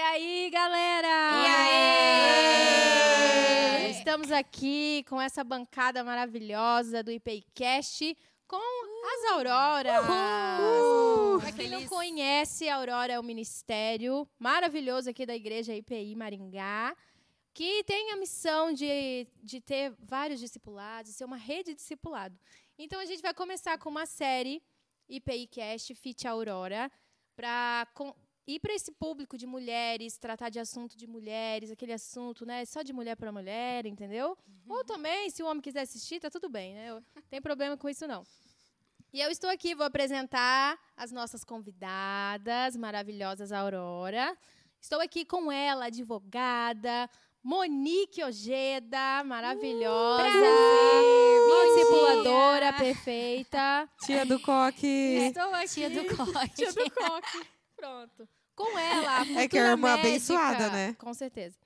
aí, galera? E aí? Estamos aqui com essa bancada maravilhosa do IPIcast com as Auroras. Para quem não conhece, a Aurora é o ministério maravilhoso aqui da Igreja IPI Maringá, que tem a missão de, de ter vários discipulados, ser uma rede de discipulado. Então, a gente vai começar com uma série IPI Cast Fit Aurora, para ir para esse público de mulheres, tratar de assunto de mulheres, aquele assunto, né, só de mulher para mulher, entendeu? Ou também, se o homem quiser assistir, tá tudo bem, né? Eu, não tem problema com isso não. E eu estou aqui, vou apresentar as nossas convidadas maravilhosas Aurora. Estou aqui com ela, advogada, Monique Ojeda, maravilhosa, minha discipuladora perfeita. Tia do coque. Estou aqui. Tia do coque. Tia do coque. Pronto. Com ela, a futura É que é a irmã médica, abençoada, né? Com certeza.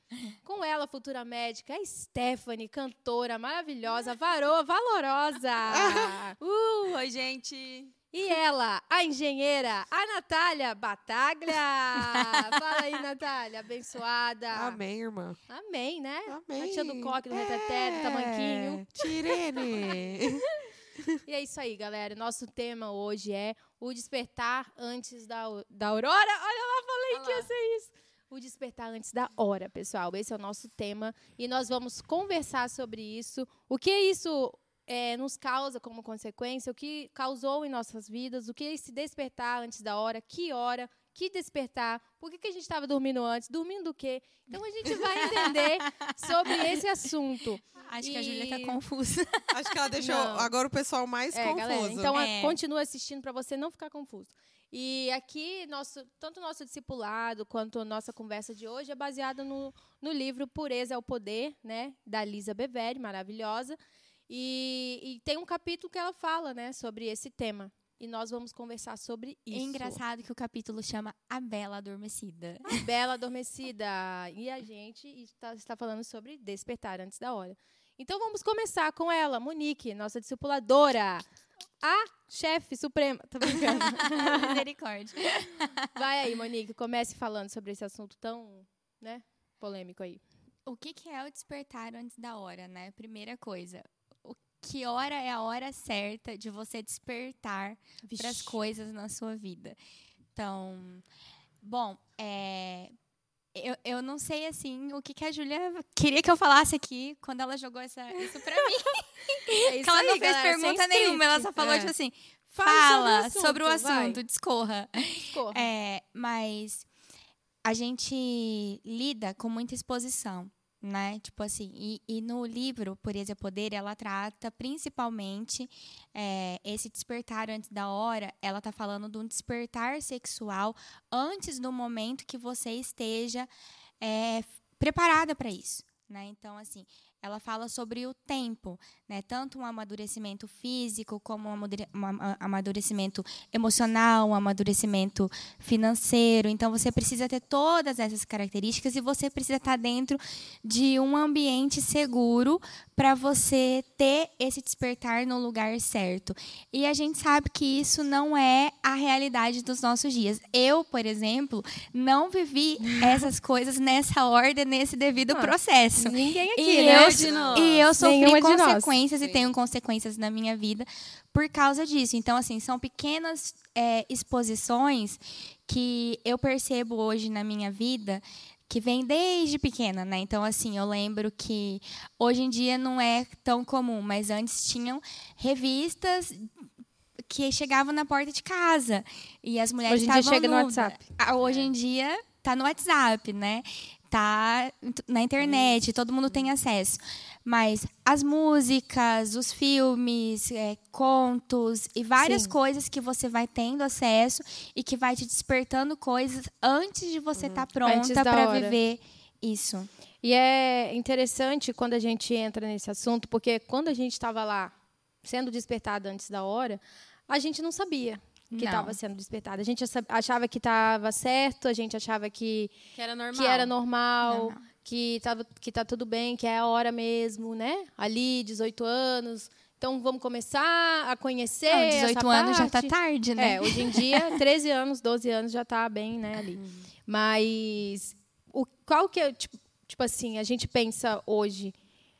Com ela, a futura médica, a Stephanie, cantora maravilhosa, varoa, valorosa. Uh, oi, gente. e ela, a engenheira, a Natália Bataglia. Fala aí, Natália, abençoada. Amém, irmã. Amém, né? Amém. A tia do coque, do reteté, do tamanquinho. Tirene. E é isso aí, galera. Nosso tema hoje é o despertar antes da, da aurora. Olha lá, falei Olha que ia ser isso. O despertar antes da hora, pessoal. Esse é o nosso tema e nós vamos conversar sobre isso. O que isso é, nos causa como consequência, o que causou em nossas vidas, o que é esse despertar antes da hora, que hora, que despertar, por que, que a gente estava dormindo antes, dormindo o quê? Então a gente vai entender sobre esse assunto. Acho que a Júlia tá E- confusa. Acho que ela deixou Não. agora o pessoal mais É, confuso. galera, então É. continua assistindo para você não ficar confuso. E aqui, nosso, tanto o nosso discipulado quanto a nossa conversa de hoje é baseada no, no livro Pureza é o Poder, né, da Lisa Beveri, maravilhosa. E, e tem um capítulo que ela fala né, sobre esse tema. E nós vamos conversar sobre É isso. engraçado que o capítulo chama A Bela Adormecida. Bela Adormecida. E a gente está, está falando sobre despertar antes da hora. Então vamos começar com ela, Monique, nossa discipuladora. A chefe suprema. Tô brincando. Misericórdia. Vai aí, Monique, comece falando sobre esse assunto tão, né, polêmico aí. O que, que é o despertar antes da hora, né? Primeira coisa. Que hora é a hora certa de você despertar para as coisas na sua vida. Então, bom, é, eu, eu não sei assim o que, que a Júlia queria que eu falasse aqui quando ela jogou essa, isso pra mim. É isso ela não aí, fez galera, pergunta nenhuma, ela só falou, É. tipo assim, fala sobre o sobre o assunto, assunto, discorra. Corra. É, mas a gente lida com muita exposição, né? Tipo assim, e, e no livro Pureza e Poder, ela trata principalmente é, esse despertar antes da hora. Ela tá falando de um despertar sexual antes do momento que você esteja é, preparada para isso, né? Então, assim, ela fala sobre o tempo, né? Tanto um amadurecimento físico como um amadure- ama- amadurecimento emocional, um amadurecimento financeiro. Então você precisa ter todas essas características e você precisa estar dentro de um ambiente seguro para você ter esse despertar no lugar certo. E a gente sabe que isso não é a realidade dos nossos dias. Eu, por exemplo, não vivi essas coisas nessa ordem, nesse devido Ah, processo. Ninguém aqui, E né? eu, e eu sofri Nenhuma de nós. consequências e Sim. tenho consequências na minha vida por causa disso. Então, assim, são pequenas é, exposições que eu percebo hoje na minha vida que vem desde pequena, né? Então, assim, eu lembro que hoje em dia não é tão comum, mas antes tinham revistas que chegavam na porta de casa e as mulheres Hoje em dia estavam chega no. WhatsApp. Ah, Hoje em dia tá no WhatsApp, né? Tá na internet, todo mundo tem acesso. Mas as músicas, os filmes, é, contos e várias Sim. coisas que você vai tendo acesso e que vai te despertando coisas antes de você estar Uhum. Antes pronta para viver isso. E é interessante quando a gente entra nesse assunto, porque quando a gente estava lá sendo despertada antes da hora, a gente não sabia que Não. estava sendo despertada. A gente ach- achava que estava certo, a gente achava que, Que era normal. que era normal, Normal. que tava, que tá tudo bem, que é a hora mesmo, né? Ali, 18 anos. Então vamos começar a conhecer. Não, 18 essa anos já tá parte. tarde, né? É, hoje em dia, 13 anos, 12 anos já tá bem, né, ali. Uhum. Mas o, qual que é, tipo, tipo assim, a gente pensa hoje.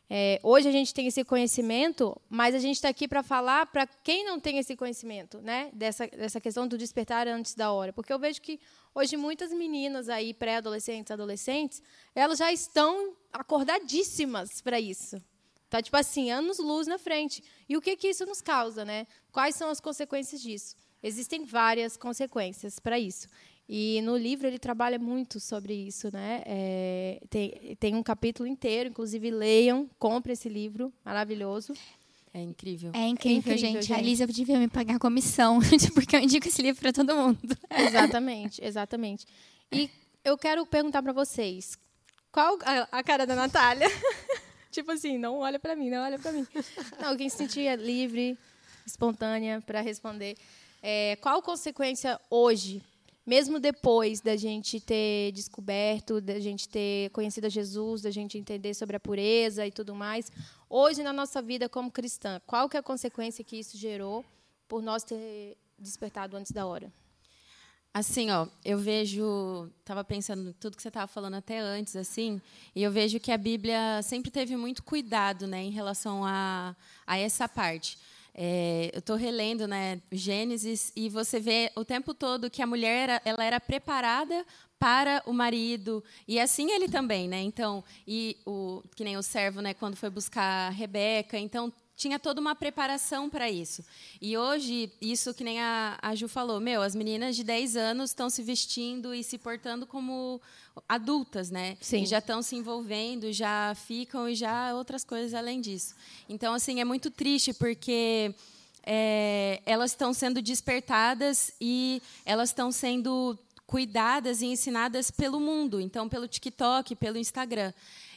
É, hoje a gente tem esse conhecimento, mas a gente está aqui para falar para quem não tem esse conhecimento, né? Dessa, dessa questão do despertar antes da hora. Porque eu vejo que hoje muitas meninas aí, pré-adolescentes, adolescentes, elas já estão acordadíssimas para isso. Tá, tipo assim, anos luz na frente. E o que, que isso nos causa, né? Quais são as consequências disso? Existem várias consequências para isso. E no livro ele trabalha muito sobre isso, né? É, tem, tem um capítulo inteiro, inclusive leiam, compre esse livro maravilhoso. É incrível. É incrível, incrível, gente. A gente. Lisa devia me pagar comissão, porque eu indico esse livro para todo mundo. Exatamente, exatamente. E eu quero perguntar para vocês, qual a, a cara da Natália? tipo assim, não olha para mim, não olha para mim. Não, quem se sentia livre, espontânea para responder. É, qual consequência hoje, mesmo depois da gente ter descoberto, da gente ter conhecido a Jesus, da gente entender sobre a pureza e tudo mais, hoje na nossa vida como cristã, qual que é a consequência que isso gerou por nós ter despertado antes da hora? Assim, ó, eu vejo, estava pensando tudo que você estava falando até antes, assim, e eu vejo que a Bíblia sempre teve muito cuidado, né, em relação a, a essa parte. É, eu estou relendo, né, Gênesis, e você vê o tempo todo que a mulher era, ela era preparada para o marido e assim ele também, né? Então, e o que nem o servo, né, quando foi buscar Rebeca, então tinha toda uma preparação para isso. E hoje, isso que nem a, a Ju falou, meu, as meninas de 10 anos estão se vestindo e se portando como adultas, né? Sim. E já estão se envolvendo, já ficam e já outras coisas além disso. Então, assim, é muito triste porque é, elas estão sendo despertadas e elas estão sendo cuidadas e ensinadas pelo mundo, então pelo TikTok, pelo Instagram.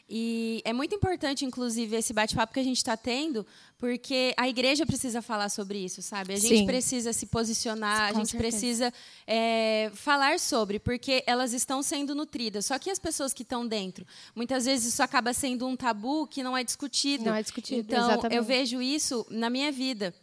E é muito importante, inclusive, esse bate-papo que a gente está tendo, porque a igreja precisa falar sobre isso, sabe? A gente Sim. precisa se posicionar, Com a gente certeza. precisa é, falar sobre, porque elas estão sendo nutridas. Só que as pessoas que estão dentro, muitas vezes isso acaba sendo um tabu que não é discutido. Não é discutido, Então, exatamente. eu vejo isso na minha vida.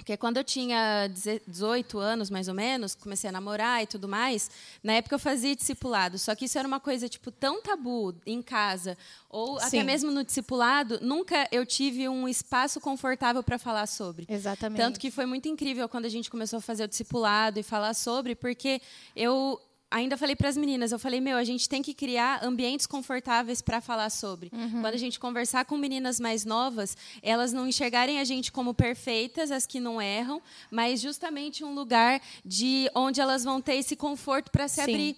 Porque quando eu tinha 18 anos, mais ou menos, comecei a namorar e tudo mais, na época eu fazia discipulado. Só que isso era uma coisa, tipo, tão tabu em casa, ou até Sim. mesmo no discipulado, nunca eu tive um espaço confortável para falar sobre. Exatamente. Tanto que foi muito incrível quando a gente começou a fazer o discipulado e falar sobre, porque eu ainda falei para as meninas, eu falei, meu, a gente tem que criar ambientes confortáveis para falar sobre. Uhum. Quando a gente conversar com meninas mais novas, elas não enxergarem a gente como perfeitas, as que não erram, mas justamente um lugar de onde elas vão ter esse conforto para se Sim. abrir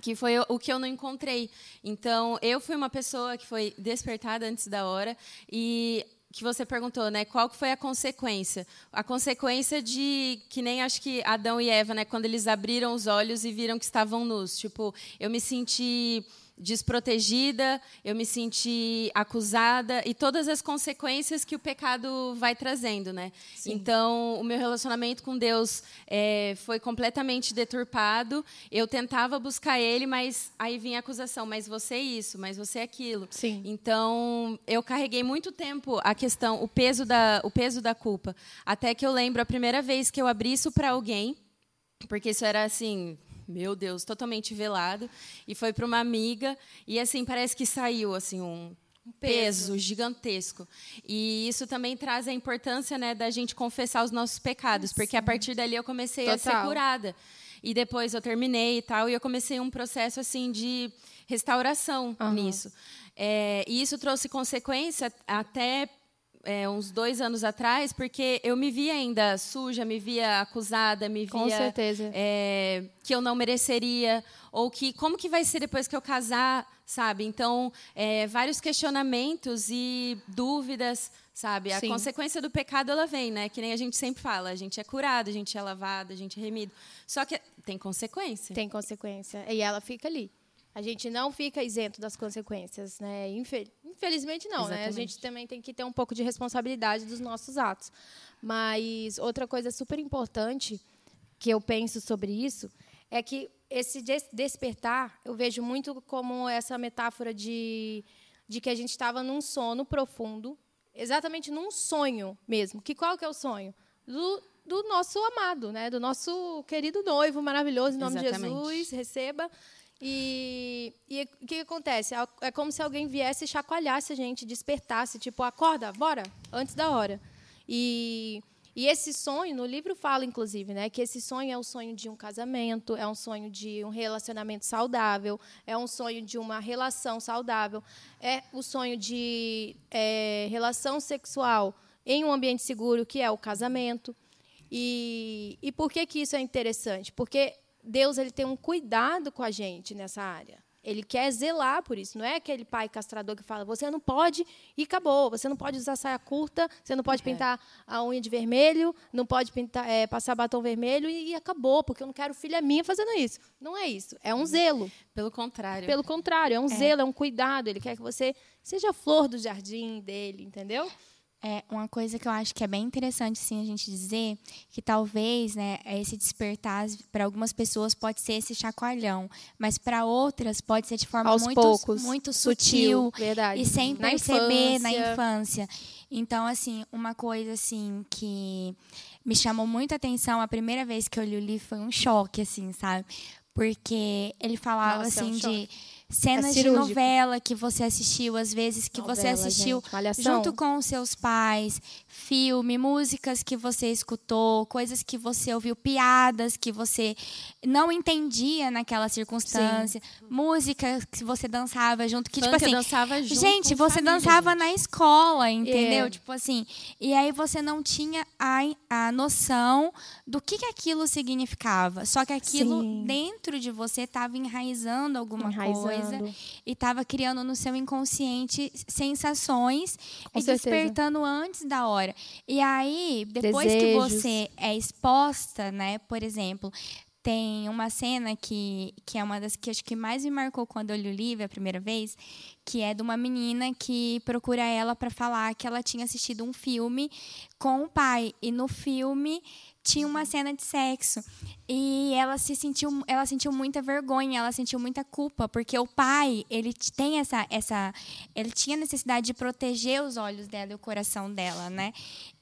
que foi o- o que eu não encontrei. Então, eu fui uma pessoa que foi despertada antes da hora e que você perguntou, né, qual que foi a consequência? A consequência de que nem acho que Adão e Eva, né, quando eles abriram os olhos e viram que estavam nus, tipo, eu me senti desprotegida, eu me senti acusada e todas as consequências que o pecado vai trazendo, né? Então, o meu relacionamento com Deus eh, foi completamente deturpado. Eu tentava buscar Ele, mas aí vinha a acusação: mas você é isso, mas você é aquilo. Sim. Então, eu carreguei muito tempo a questão, o peso da, o peso da culpa, até que eu lembro a primeira vez que eu abri isso para alguém, porque isso era assim, meu Deus, totalmente velado, e foi para uma amiga e assim parece que saiu assim um peso gigantesco. E isso também traz a importância, né, da gente confessar os nossos pecados, porque a partir dali eu comecei a ser Total. curada. E depois eu terminei e tal, e eu comecei um processo assim de restauração Aham. nisso. É, e isso trouxe consequência até é, uns dois anos atrás, porque eu me via ainda suja, me via acusada, me Com via certeza. é, que eu não mereceria, ou que como que vai ser depois que eu casar, sabe? Então, é, vários questionamentos e dúvidas, sabe? A Sim. consequência do pecado, ela vem, né? Que nem a gente sempre fala, a gente é curado, a gente é lavado, a gente é remido. Só que tem consequência. Tem consequência. E ela fica ali. A gente não fica isento das consequências, né? Infel- Infelizmente não, né? A Exatamente. gente também tem que ter um pouco de responsabilidade dos nossos atos. Mas outra coisa super importante que eu penso sobre isso é que esse des- despertar eu vejo muito como essa metáfora de, de que a gente estava num sono profundo, exatamente num sonho mesmo. Que qual que é o sonho? Do, do nosso amado, né? Do nosso querido noivo maravilhoso, em nome de Exatamente. Jesus, receba. E e o que, acontece? É- É como se alguém viesse e chacoalhasse a gente, despertasse, tipo, acorda, bora, antes da hora. E, e esse sonho, no livro fala, inclusive, né, que esse sonho é o sonho de um casamento, é um sonho de um relacionamento saudável, é um sonho de uma relação saudável, é o sonho de é, relação sexual em um ambiente seguro, que é o casamento. E, e por que, que isso é interessante? Porque Deus ele tem um cuidado com a gente nessa área. Ele quer zelar por isso. Não é aquele pai castrador que fala: você não pode e acabou. Você não pode usar saia curta, você não pode pintar a unha de vermelho, não pode pintar, é, passar batom vermelho e, e acabou, porque eu não quero filha minha fazendo isso. Não é isso. É um zelo. Pelo contrário. Pelo contrário, é um zelo, é um cuidado. Ele quer que você seja a flor do jardim dele, entendeu? É uma coisa que eu acho que é bem interessante sim a gente dizer que talvez, né, esse despertar para algumas pessoas pode ser esse chacoalhão, mas para outras pode ser de forma Aos muito poucos, muito sutil, sutil, e sem Na perceber na infância. infância. Então, assim, uma coisa assim que me chamou muita atenção a primeira vez que eu li o livro foi um choque, assim, sabe? Porque ele falava Nossa, é um assim choque. De cenas de cirúrgico. novela que você assistiu, às vezes que você Novela, assistiu gente, junto com os seus pais, filme, músicas que você escutou, coisas que você ouviu, piadas que você não entendia naquela circunstância, música que você dançava junto, que Funk tipo assim, dançava junto gente, você família, dançava gente. na escola, entendeu? É. Tipo assim, e aí você não tinha a, a noção do que, que aquilo significava. Só que aquilo Sim. dentro de você estava enraizando alguma coisa Enraizando. e estava criando no seu inconsciente sensações Com e certeza. despertando antes da hora. E aí, depois que Desejos. você é exposta, né, por exemplo, tem uma cena que, que é uma das que acho que mais me marcou quando eu li o livro a primeira vez, que é de uma menina que procura ela para falar que ela tinha assistido um filme com o pai e no filme tinha uma cena de sexo e ela se sentiu ela sentiu muita vergonha ela sentiu muita culpa porque o pai ele tem essa essa ele tinha necessidade de proteger os olhos dela e o coração dela né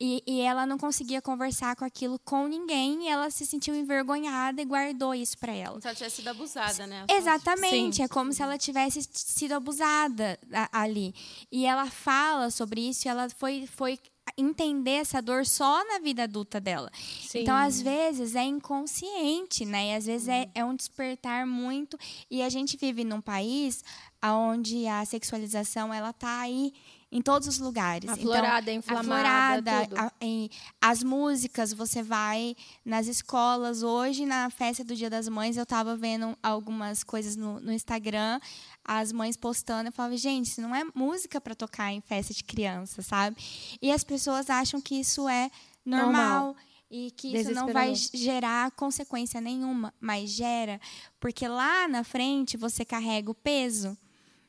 e, e ela não conseguia conversar com aquilo com ninguém e ela se sentiu envergonhada e guardou isso para ela se ela tivesse sido abusada, né? Exatamente, Sim. é como se ela tivesse sido abusada ali. E ela fala sobre isso e ela foi, foi entender essa dor só na vida adulta dela. Sim. Então, às vezes, é inconsciente, né? E às vezes é, é um despertar muito. E a gente vive num país onde a sexualização, ela tá aí em todos os lugares. Aflorada, então, inflamada, aflorada, a- em- as músicas, você vai nas escolas. Hoje, na festa do Dia das Mães, eu estava vendo algumas coisas no, no Instagram, as mães postando. Eu falava, gente, isso não é música para tocar em festa de criança, sabe? E as pessoas acham que isso é normal. Normal. E que isso não vai gerar consequência nenhuma, mas gera, porque lá na frente você carrega o peso.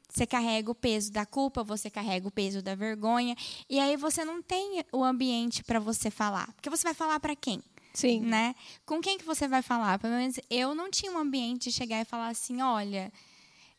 Você carrega o peso da culpa, você carrega o peso da vergonha, e aí você não tem o ambiente para você falar. Porque você vai falar para quem? Sim. Né? Com quem que você vai falar? Pelo menos eu não tinha um ambiente de chegar e falar assim, olha,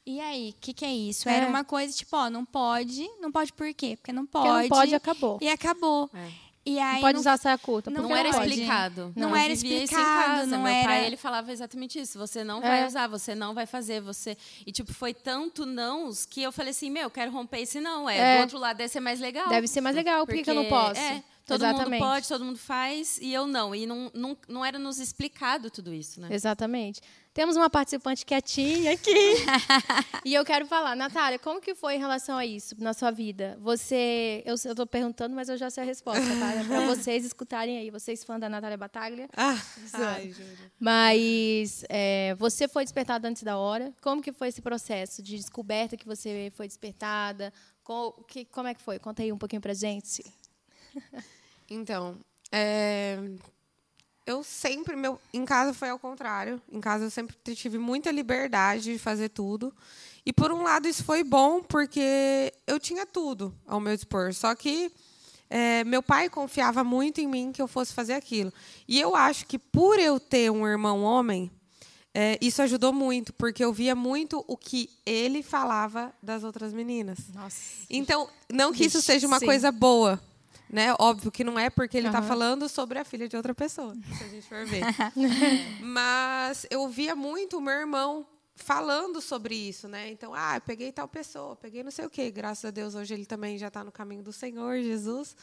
e aí, o que, que é isso? Era É. uma coisa tipo, ó, não pode, não pode por quê? Porque não Porque pode. não pode, acabou. E acabou. É. E aí Não pode não usar saia curta. não porque Não era pode. explicado. Não Eu era explicado, casa. não Meu era- pai, ele falava exatamente isso. Você não É. vai usar, você não vai fazer, você... E, tipo, foi tanto nãos que eu falei assim, meu, eu quero romper esse não. É, É. do outro lado deve ser mais legal. Deve ser mais legal. Por que, que eu não Porque, posso? É, todo Exatamente. mundo pode, todo mundo faz, e eu não. E não, não, não era nos explicado tudo isso, né? Exatamente. Temos uma participante quietinha aqui. e eu quero falar, Natália, como que foi em relação a isso na sua vida? Você, eu estou perguntando, mas eu já sei a resposta, tá? É para vocês escutarem aí, vocês fãs da Natália Bataglia. Ah, ai. Mas é, você foi despertada antes da hora. Como que foi esse processo de descoberta que você foi despertada? Co- que, como é que foi? Conta aí um pouquinho pra gente. Então, é, eu sempre, meu, em casa foi ao contrário. Em casa eu sempre tive muita liberdade de fazer tudo. E por um lado isso foi bom porque eu tinha tudo ao meu dispor. Só que é, meu pai confiava muito em mim que eu fosse fazer aquilo. E eu acho que por eu ter um irmão homem, é, isso ajudou muito, porque eu via muito o que ele falava das outras meninas. Nossa. Então, não que isso seja uma sim. coisa boa, né? Óbvio que não é porque ele está Aham. falando sobre a filha de outra pessoa, se a gente for ver. Mas eu via muito o meu irmão falando sobre isso, né? Então, ah, eu peguei tal pessoa, peguei não sei o quê. Graças a Deus, hoje ele também já está no caminho do Senhor, Jesus.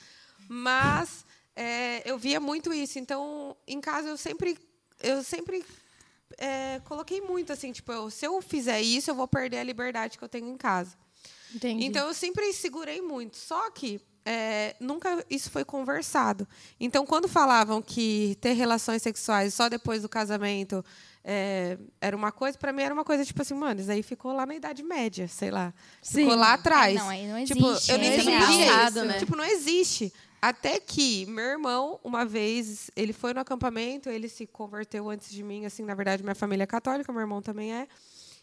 Mas é, eu via muito isso. Então, em casa, eu sempre, eu sempre é, coloquei muito assim, tipo, eu, se eu fizer isso, eu vou perder a liberdade que eu tenho em casa. Entendi. Então, eu sempre segurei muito. Só que é, nunca isso foi conversado. Então, quando falavam que ter relações sexuais só depois do casamento é, era uma coisa, para mim era uma coisa tipo assim, mano, isso aí ficou lá na Idade Média, sei lá. Sim. Ficou lá atrás. É, não, aí não Tipo, existe, eu nem é entendia real. isso. né? Tipo, não existe. Até que meu irmão, uma vez, ele foi no acampamento, ele se converteu antes de mim, assim, na verdade, minha família é católica, meu irmão também é.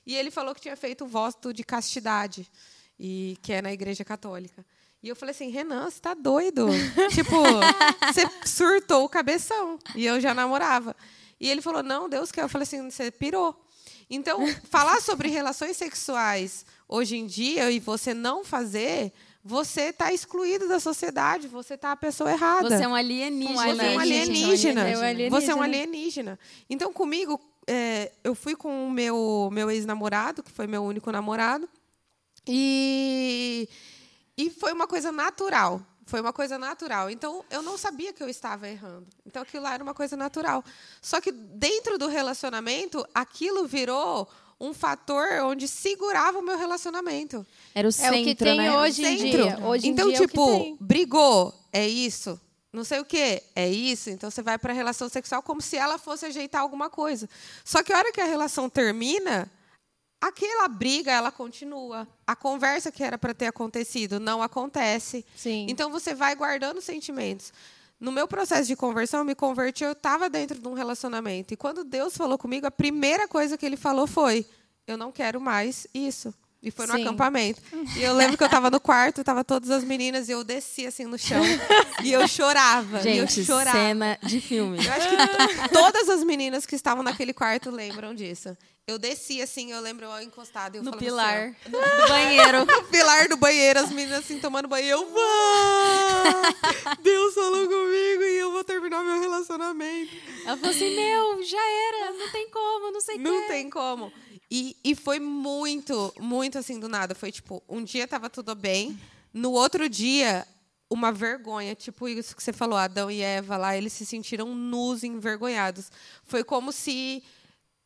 E ele falou que tinha feito o voto de castidade, e que é na igreja católica. E eu falei assim, Renan, você tá doido? tipo, você surtou o cabeção. E eu já namorava. E ele falou, não, Deus quer. Eu falei assim, você pirou. Então, falar sobre relações sexuais hoje em dia e você não fazer, você está excluído da sociedade, você está a pessoa errada. Você é um alienígena. Você é um alienígena. É um alienígena. Você é um alienígena. Então, comigo, é, eu fui com o meu, meu ex-namorado, que foi meu único namorado, e, e foi uma coisa natural. Foi uma coisa natural. Então, eu não sabia que eu estava errando. Então, aquilo lá era uma coisa natural. Só que, dentro do relacionamento, aquilo virou um fator onde segurava o meu relacionamento. Era o É centro, o que tem né? hoje em dia. Hoje em então, dia é que tipo, tem. brigou, é isso. Não sei o quê, é isso. Então você vai para a relação sexual como se ela fosse ajeitar alguma coisa. Só que a hora que a relação termina, aquela briga ela continua. A conversa que era para ter acontecido não acontece. Sim. Então você vai guardando sentimentos. No meu processo de conversão, eu me converti, eu estava dentro de um relacionamento. E quando Deus falou comigo, a primeira coisa que ele falou foi: Eu não quero mais isso. E foi no Sim. acampamento. E eu lembro que eu estava no quarto, tava todas as meninas, e eu desci assim no chão. e eu chorava. e eu Gente, chorava. cena de filme. Eu acho que to- todas as meninas que estavam naquele quarto lembram disso. Eu desci assim, eu lembro eu encostada e eu No pilar assim, ó, do banheiro. no pilar do banheiro, as meninas assim tomando banho. Eu, "Vá! Deus falou comigo e eu vou terminar meu relacionamento. Ela falou assim: Meu, já era, não tem como, não sei o Não tem como. E, e foi muito, muito assim do nada. Foi tipo, um dia tava tudo bem, no outro dia, uma vergonha. Tipo isso que você falou, Adão e Eva lá, eles se sentiram nus, envergonhados. Foi como se.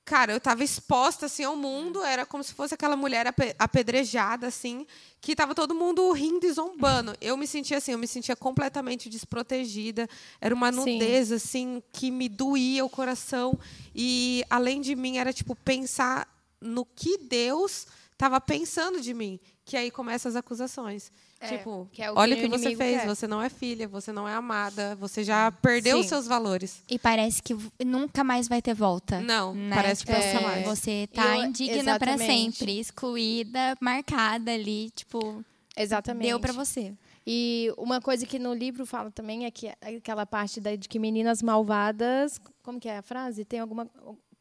Cara, eu estava exposta assim ao mundo, era como se fosse aquela mulher ape- apedrejada assim, que estava todo mundo rindo e zombando. Eu me sentia assim, eu me sentia completamente desprotegida. Era uma Sim. nudez assim que me doía o coração e além de mim era tipo pensar no que Deus estava pensando de mim, que aí começam as acusações. É, tipo, que é o olha o que que você fez, quer. você não é filha, você não é amada, você já perdeu os seus valores. E parece que nunca mais vai ter volta. Não, né? parece que tipo, nunca assim, mais. Você tá Eu- indigna pra exatamente. sempre, excluída, marcada ali, tipo, Exatamente. deu pra você. E uma coisa que no livro fala também é que aquela parte da, de que meninas malvadas. Como que é a frase? Tem alguma.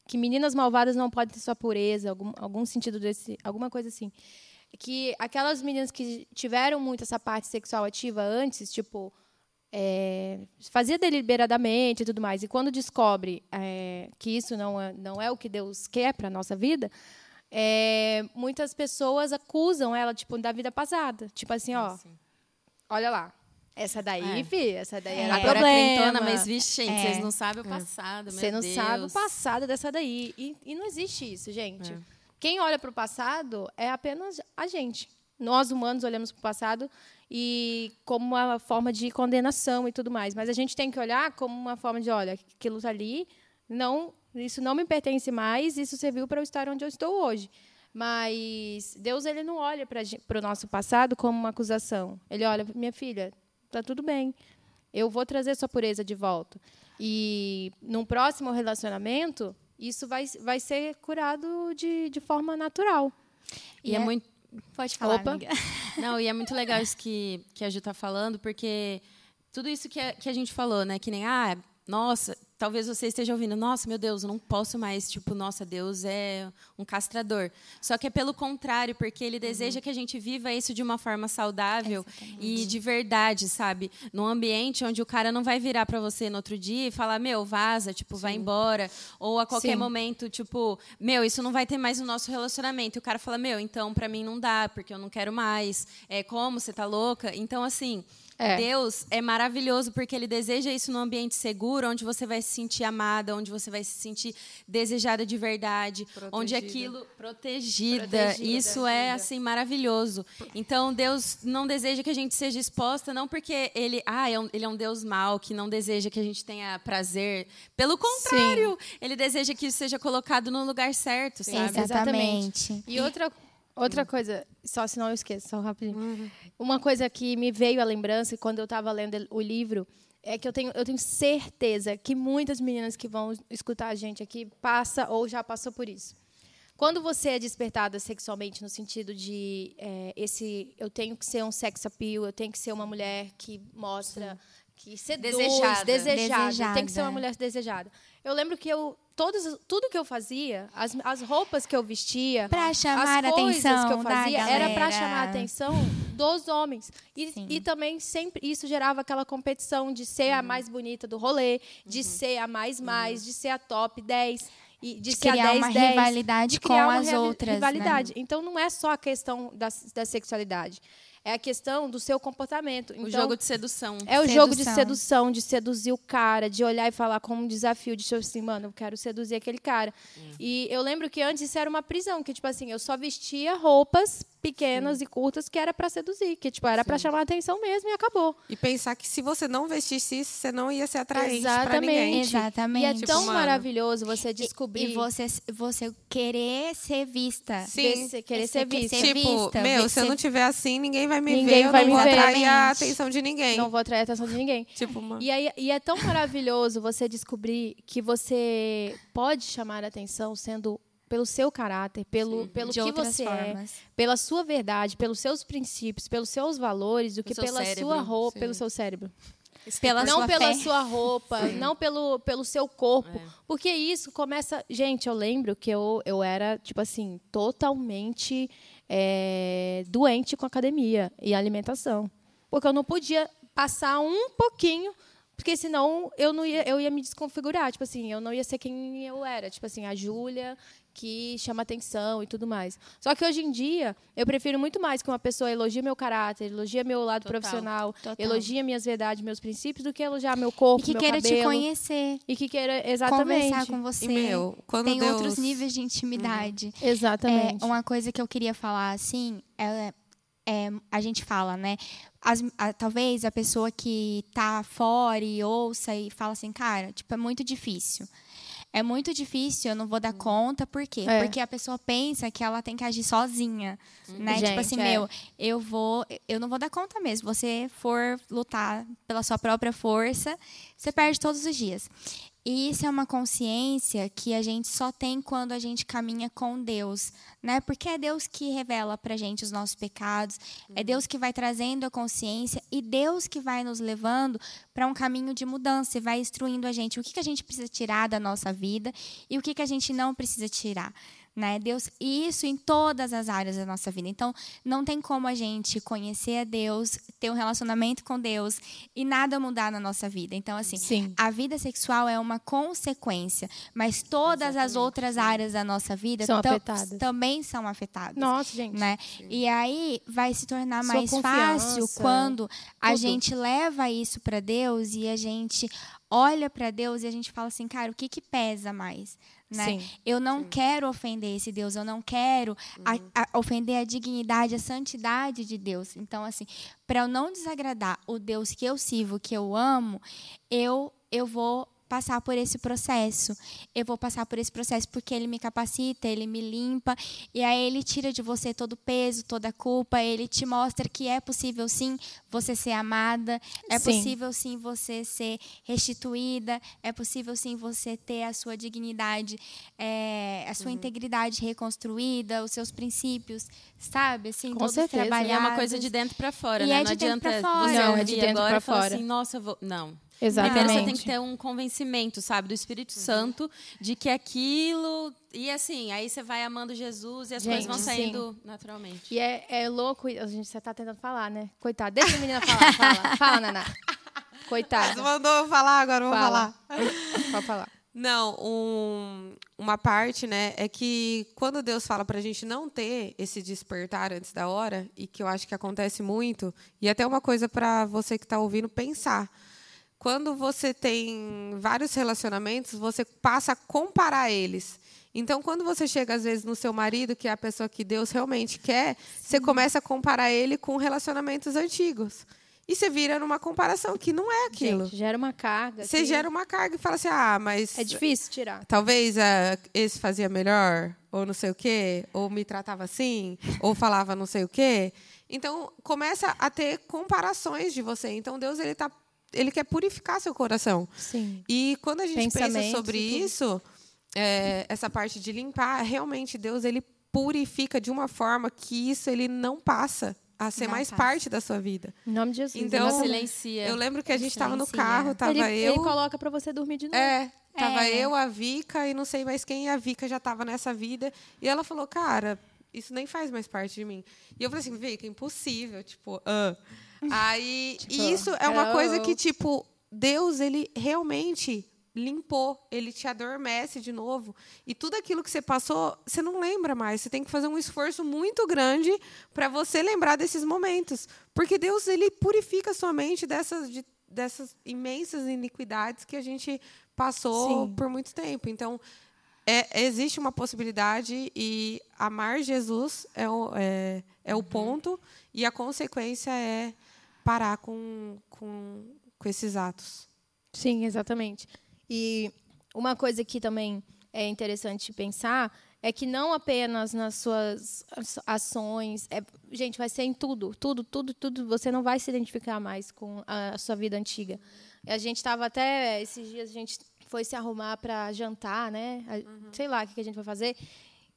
Que meninas malvadas não podem ter sua pureza, algum, algum sentido desse. Alguma coisa assim. Que aquelas meninas que tiveram muito essa parte sexual ativa antes, tipo. é, fazia deliberadamente e tudo mais. E quando descobre é, que isso não é, não é o que Deus quer para a nossa vida, é, muitas pessoas acusam ela, tipo, da vida passada. Tipo assim, ó. Olha lá. Essa daí, É. fi, essa daí É. era Agora crentona, mas vixe, gente, É. vocês não sabem o passado, meu Você não Deus. sabe o passado dessa daí. E, e não existe isso, gente. É. Quem olha para o passado é apenas a gente. Nós, humanos, olhamos para o passado e como uma forma de condenação e tudo mais. Mas a gente tem que olhar como uma forma de, olha, aquilo tá ali, não, isso não me pertence mais, isso serviu para eu estar onde eu estou hoje. Mas Deus ele não olha para o nosso passado como uma acusação. Ele olha, minha filha, tá tudo bem. Eu vou trazer sua pureza de volta. E num próximo relacionamento, isso vai, vai ser curado de, de forma natural. E é, é- muito. Pode falar, Opa. amiga. Não, e é muito legal isso que, que a Ju tá falando, porque tudo isso que a, que a gente falou, né? Que nem, ah, nossa, talvez você esteja ouvindo, nossa, meu Deus, eu não posso mais, tipo, nossa, Deus é um castrador. Só que é pelo contrário, porque ele deseja uhum. que a gente viva isso de uma forma saudável e de verdade, sabe? Num ambiente onde o cara não vai virar para você no outro dia e falar, meu, vaza, tipo, Sim. vai embora. Ou a qualquer Sim. momento, tipo, meu, isso não vai ter mais no nosso relacionamento. E o cara fala, meu, então para mim não dá, porque eu não quero mais. É como, você tá louca? Então, assim. É. Deus é maravilhoso porque ele deseja isso num ambiente seguro, onde você vai se sentir amada, onde você vai se sentir desejada de verdade, protegida. onde aquilo protegida. protegida. Isso é assim maravilhoso. Então Deus não deseja que a gente seja exposta, não porque ele, ah, é um, ele é um Deus mau que não deseja que a gente tenha prazer. Pelo contrário, Sim. ele deseja que isso seja colocado no lugar certo, Sim, sabe? Exatamente. E outra Outra coisa, só se não eu esqueço, só rapidinho. Uhum. Uma coisa que me veio à lembrança quando eu estava lendo o livro é que eu tenho, eu tenho certeza que muitas meninas que vão escutar a gente aqui passa ou já passou por isso. Quando você é despertada sexualmente no sentido de é, esse, eu tenho que ser um sex appeal, eu tenho que ser uma mulher que mostra, Sim. que seduz, desejada. Desejada. desejada, tem que ser uma mulher desejada. Eu lembro que eu todos, tudo que eu fazia, as, as roupas que eu vestia, pra chamar as coisas atenção que eu fazia, era para chamar a atenção dos homens. E, e também sempre isso gerava aquela competição de ser uhum. a mais bonita do rolê, de uhum. ser a mais mais, uhum. de ser a top 10 e de, de criar 10, uma 10, rivalidade com as outras. Né? Rivalidade. Né? Então não é só a questão da, da sexualidade é a questão do seu comportamento. Então, o jogo de sedução. É o sedução. jogo de sedução, de seduzir o cara, de olhar e falar como um desafio, de tipo assim, mano, eu quero seduzir aquele cara. Hum. E eu lembro que antes isso era uma prisão, que tipo assim, eu só vestia roupas pequenas Sim. e curtas que era para seduzir, que tipo era para chamar a atenção mesmo e acabou. E pensar que se você não vestisse isso, você não ia ser atraente para ninguém. Exatamente. E é tipo, tão mano, maravilhoso você descobrir e, e, você você querer ser vista. Sim. Você querer ser, vista. Ser tipo, vista, meu, se eu não tiver assim, ninguém vai me ninguém ver, vai eu não me vou atrair a atenção de ninguém. Não vou atrair a atenção de ninguém. tipo, mano. E aí e é tão maravilhoso você descobrir que você pode chamar a atenção sendo pelo seu caráter, pelo, Sim, pelo que você é, formas. é, pela sua verdade, pelos seus princípios, pelos seus valores, do que pela cérebro, sua roupa, sim. pelo seu cérebro. Pela não pela fé. sua roupa, não pelo, pelo seu corpo. É. Porque isso começa. Gente, eu lembro que eu, eu era, tipo assim, totalmente é, doente com academia e alimentação. Porque eu não podia passar um pouquinho porque senão eu não ia, eu ia me desconfigurar, tipo assim, eu não ia ser quem eu era, tipo assim, a Júlia que chama atenção e tudo mais. Só que hoje em dia, eu prefiro muito mais que uma pessoa elogie meu caráter, elogie meu lado total, profissional, total. elogie minhas verdades, meus princípios, do que elogiar meu corpo, e que meu queira cabelo, te conhecer. E que queira, exatamente. Conversar com você. E meu, quando Tem Deus... outros níveis de intimidade. Uhum. Exatamente. É, uma coisa que eu queria falar, assim, é, é a gente fala, né? As, a, talvez a pessoa que está fora e ouça e fala assim, cara, tipo, é muito difícil é muito difícil, eu não vou dar hum. conta, por quê? É. Porque a pessoa pensa que ela tem que agir sozinha, hum. né? Gente, tipo assim, é. meu, eu vou, eu não vou dar conta mesmo. Você for lutar pela sua própria força, você perde todos os dias. E isso é uma consciência que a gente só tem quando a gente caminha com Deus, né? Porque é Deus que revela pra gente os nossos pecados, é Deus que vai trazendo a consciência e Deus que vai nos levando para um caminho de mudança e vai instruindo a gente o que, que a gente precisa tirar da nossa vida e o que, que a gente não precisa tirar né? Deus, e isso em todas as áreas da nossa vida. Então, não tem como a gente conhecer a Deus, ter um relacionamento com Deus e nada mudar na nossa vida. Então, assim, Sim. a vida sexual é uma consequência, mas todas Exatamente. as outras áreas da nossa vida são também são afetadas. Nossa, gente. Né? E aí vai se tornar mais fácil quando a tudo. gente leva isso para Deus e a gente olha para Deus e a gente fala assim, cara, o que que pesa mais? Né? Sim, eu não sim. quero ofender esse Deus, eu não quero uhum. a, a ofender a dignidade, a santidade de Deus. Então, assim, para eu não desagradar o Deus que eu sirvo, que eu amo, eu eu vou passar por esse processo. Eu vou passar por esse processo porque ele me capacita, ele me limpa e aí ele tira de você todo o peso, toda a culpa, ele te mostra que é possível sim você ser amada, é sim. possível sim você ser restituída, é possível sim você ter a sua dignidade, é, a sua uhum. integridade reconstruída, os seus princípios, sabe? Assim, Com todos certeza. trabalhados. E é uma coisa de dentro para fora, e né? É não de adianta dentro pra fora. você não, é de dentro para fora. Assim, Nossa, vou... não Exatamente. Primeiro você tem que ter um convencimento, sabe, do Espírito Uhum. Santo de que aquilo. E assim, aí você vai amando Jesus e as coisas Gente, vão sim. saindo naturalmente. E é, é louco, a gente você tá tentando falar, né? Coitado, deixa a menina falar, fala, fala, Naná. Você Coitada, mandou eu falar, agora eu vou Fala. falar. pode falar. Não, um- uma parte, né, é que quando Deus fala para a gente não ter esse despertar antes da hora, e que eu acho que acontece muito, e até uma coisa para você que está ouvindo pensar. Quando você tem vários relacionamentos, você passa a comparar eles. Então, quando você chega, às vezes, no seu marido, que é a pessoa que Deus realmente quer, você começa a comparar ele com relacionamentos antigos. E você vira numa comparação que não é aquilo. Gente, gera uma carga. Você que gera uma carga e fala assim: ah, mas. É difícil tirar. Talvez ah, esse fazia melhor, ou não sei o quê, ou me tratava assim, ou falava não sei o quê. Então, começa a ter comparações de você. Então, Deus ele tá, ele quer purificar seu coração. Sim. E quando a gente pensa sobre isso, é, essa parte de limpar, realmente Deus ele purifica de uma forma que isso ele não passa a ser Não mais passa. parte da sua vida. Em nome de Jesus. Então, silencia. Eu lembro que a gente estava no carro, tava ele, eu, ele coloca pra você dormir de novo. é, tava É. eu, a Vika e não sei mais quem, e a Vika já tava nessa vida. E ela falou, cara, isso nem faz mais parte de mim. E eu falei assim, Vika, impossível, tipo, ah. Aí, Tipo, isso é uma coisa que, tipo, Deus, ele realmente limpou, ele te adormece de novo. E tudo aquilo que você passou, você não lembra mais. Você tem que fazer um esforço muito grande para você lembrar desses momentos. Porque Deus, ele purifica a sua mente dessas, de- dessas imensas iniquidades que a gente passou Sim. por muito tempo. Então, é, existe uma possibilidade e amar Jesus é o, é, é o ponto e a consequência é parar com, com, com esses atos. Sim, exatamente. E uma coisa que também é interessante pensar é que não apenas nas suas aç- ações, é, gente, vai ser em tudo, tudo, tudo, tudo. Você não vai se identificar mais com a, sua vida antiga. A gente estava até esses dias a gente foi se arrumar para jantar, né? A- Sei lá o que que a gente vai fazer.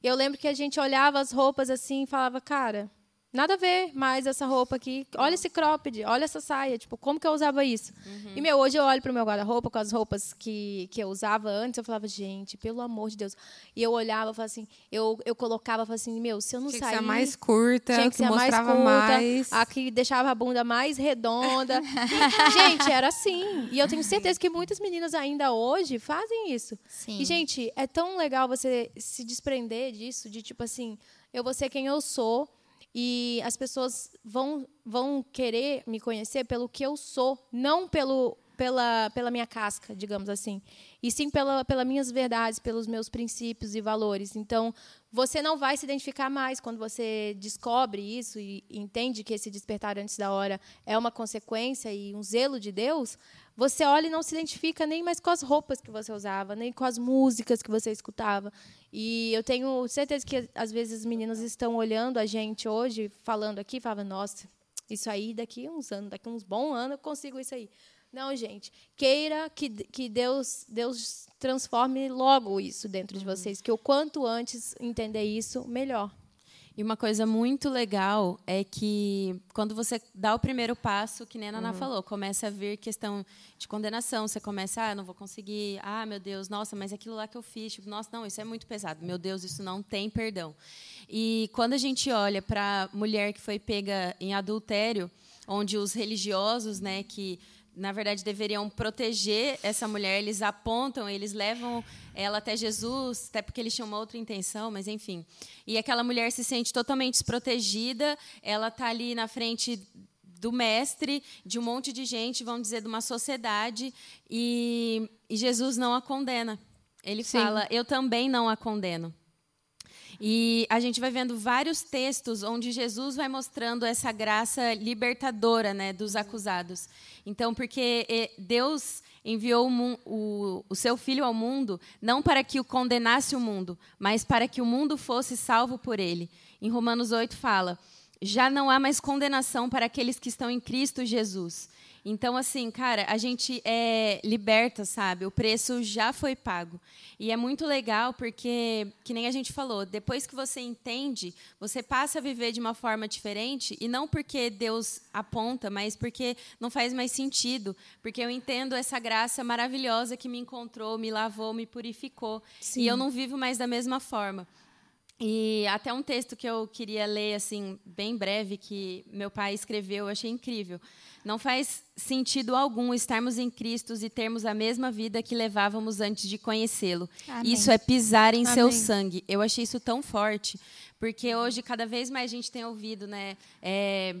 Eu lembro que a gente olhava as roupas assim e falava, cara, nada a ver mais essa roupa aqui. Olha esse cropped, olha essa saia. Tipo, como que eu usava isso? E, meu, hoje eu olho pro meu guarda-roupa com as roupas que, que eu usava antes. Eu falava, gente, pelo amor de Deus. E eu olhava, falava assim, eu, eu colocava, falava assim, meu, se eu não Tinha que sair... ser a mais curta, tinha que, que ser a mais mostrava curta, mais. a que deixava a bunda mais redonda. E, gente, era assim. E eu tenho certeza que muitas meninas ainda hoje fazem isso. Sim. E, gente, é tão legal você se desprender disso, de tipo assim, eu vou ser quem eu sou e as pessoas vão, vão querer me conhecer pelo que eu sou, não pelo, pela, pela minha casca, digamos assim. E sim pela, pelas minhas verdades, pelos meus princípios e valores. Então, você não vai se identificar mais quando você descobre isso e entende que esse despertar antes da hora é uma consequência e um zelo de Deus. Você olha e não se identifica nem mais com as roupas que você usava, nem com as músicas que você escutava. E eu tenho certeza que às vezes os meninos estão olhando a gente hoje, falando aqui, falando, nossa, isso aí daqui uns anos, daqui uns bons anos eu consigo isso aí. Não, gente, queira que, que Deus, Deus transforme logo isso dentro de vocês, que o quanto antes entender isso, melhor. E uma coisa muito legal é que quando você dá o primeiro passo, que nem a Uhum. Naná falou, começa a vir questão de condenação. Você começa, ah, não vou conseguir, ah, meu Deus, nossa, mas aquilo lá que eu fiz, tipo, nossa, não, isso é muito pesado. Meu Deus, isso não tem perdão. E quando a gente olha para mulher que foi pega em adultério, onde os religiosos, né, que na verdade deveriam proteger essa mulher, eles apontam, eles levam ela até Jesus, até porque eles tinham uma outra intenção, mas enfim. E aquela mulher se sente totalmente desprotegida, ela está ali na frente do mestre, de um monte de gente, vamos dizer, de uma sociedade, e, e Jesus não a condena. Ele Sim. fala: Eu também não a condeno. E a gente vai vendo vários textos onde Jesus vai mostrando essa graça libertadora né, dos acusados. Então, porque eh, Deus enviou o, o, o seu Filho ao mundo não para que o condenasse o mundo, mas para que o mundo fosse salvo por ele. Em Romanos 8 fala: já não há mais condenação para aqueles que estão em Cristo Jesus. Então, assim, cara, a gente é liberta, sabe? O preço já foi pago. E é muito legal porque, que nem a gente falou, depois que você entende, você passa a viver de uma forma diferente, e não porque Deus aponta, mas porque não faz mais sentido. Porque eu entendo essa graça maravilhosa que me encontrou, me lavou, me purificou. Sim. E eu não vivo mais da mesma forma. E até um texto que eu queria ler, assim, bem breve, que meu pai escreveu, eu achei incrível. Não faz sentido algum estarmos em Cristo e termos a mesma vida que levávamos antes de conhecê-lo. Isso é pisar em seu Amém. sangue. Eu achei isso tão forte, porque hoje cada vez mais a gente tem ouvido, né? é,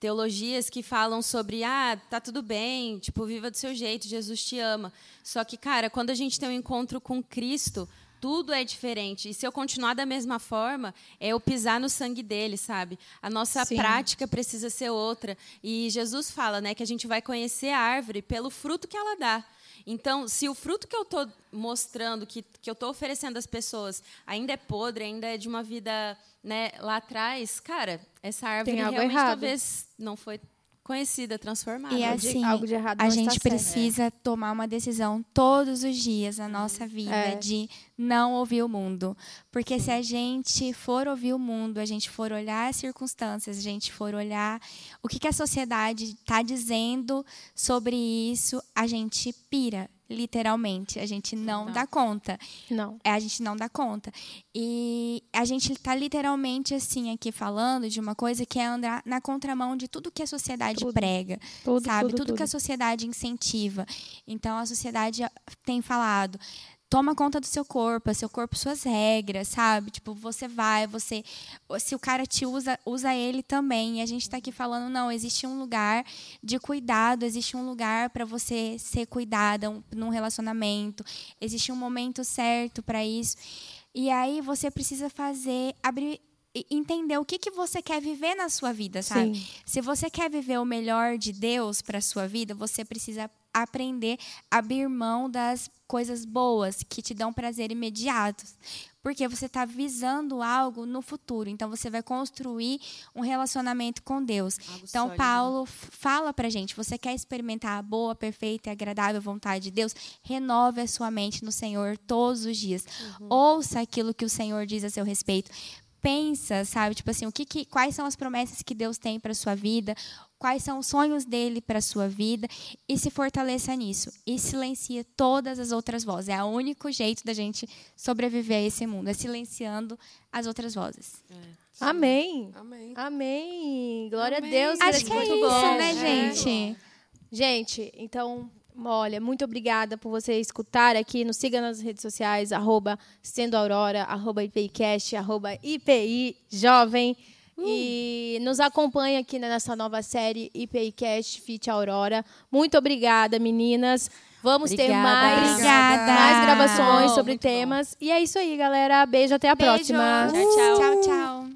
teologias que falam sobre ah tá tudo bem tipo viva do seu jeito Jesus te ama só que cara quando a gente tem um encontro com Cristo tudo é diferente e se eu continuar da mesma forma é eu pisar no sangue dele sabe a nossa Sim. prática precisa ser outra e Jesus fala né que a gente vai conhecer a árvore pelo fruto que ela dá então, se o fruto que eu estou mostrando, que, que eu estou oferecendo às pessoas, ainda é podre, ainda é de uma vida né, lá atrás, cara, essa árvore realmente errado. talvez não foi conhecida, transformada. E Algo de- assim, algo de errado a gente certo. precisa tomar uma decisão todos os dias na nossa vida É. de não ouvir o mundo. Porque se a gente for ouvir o mundo, a gente for olhar as circunstâncias, a gente for olhar o que, que a sociedade está dizendo sobre isso, a gente pira, literalmente. A gente não dá conta. Não. É, a gente não dá conta. E a gente está literalmente assim aqui falando de uma coisa que é andar na contramão de tudo que a sociedade Tudo. prega, Tudo, sabe? tudo, que a tudo. sociedade incentiva. Então a sociedade tem falado Toma conta do seu corpo, é seu corpo, suas regras, sabe? Tipo, você vai, você. Se o cara te usa, usa ele também. E a gente está aqui falando, não, existe um lugar de cuidado, existe um lugar para você ser cuidada um, num relacionamento, existe um momento certo para isso. E aí você precisa fazer, abrir, entender o que, que você quer viver na sua vida, sabe? Sim. Se você quer viver o melhor de Deus para sua vida, você precisa aprender a abrir mão das coisas boas que te dão prazer imediato. Porque você está visando algo no futuro. Então você vai construir um relacionamento com Deus. Algo Então sólido, né? Paulo fala pra gente, você quer experimentar a boa, perfeita e agradável vontade de Deus? Renove a sua mente no Senhor todos os dias. Uhum. Ouça aquilo que o Senhor diz a seu respeito. Pensa, sabe, tipo assim, o que, que quais são as promessas que Deus tem para sua vida? Quais são os sonhos dele para sua vida? E se fortaleça nisso. E silencia todas as outras vozes. É o único jeito da gente sobreviver a esse mundo, é silenciando as outras vozes. Amém. Amém. Amém. Glória Amém. a Deus. Acho grande que é muito isso, bom. né, É. gente? Gente, então, olha, muito obrigada por você escutar aqui. Nos siga nas redes sociais, arroba Sendo Aurora, arroba IPIcast, arroba IPI Jovem. E nos acompanha aqui nessa nova série IPIcast Fit Aurora. Muito obrigada, meninas. Vamos ter Obrigada. mais, Obrigada. mais gravações Bom, sobre muito bom. temas. E é isso aí, galera. Beijo, até a Beijo. próxima. Tchau, tchau. Tchau, tchau.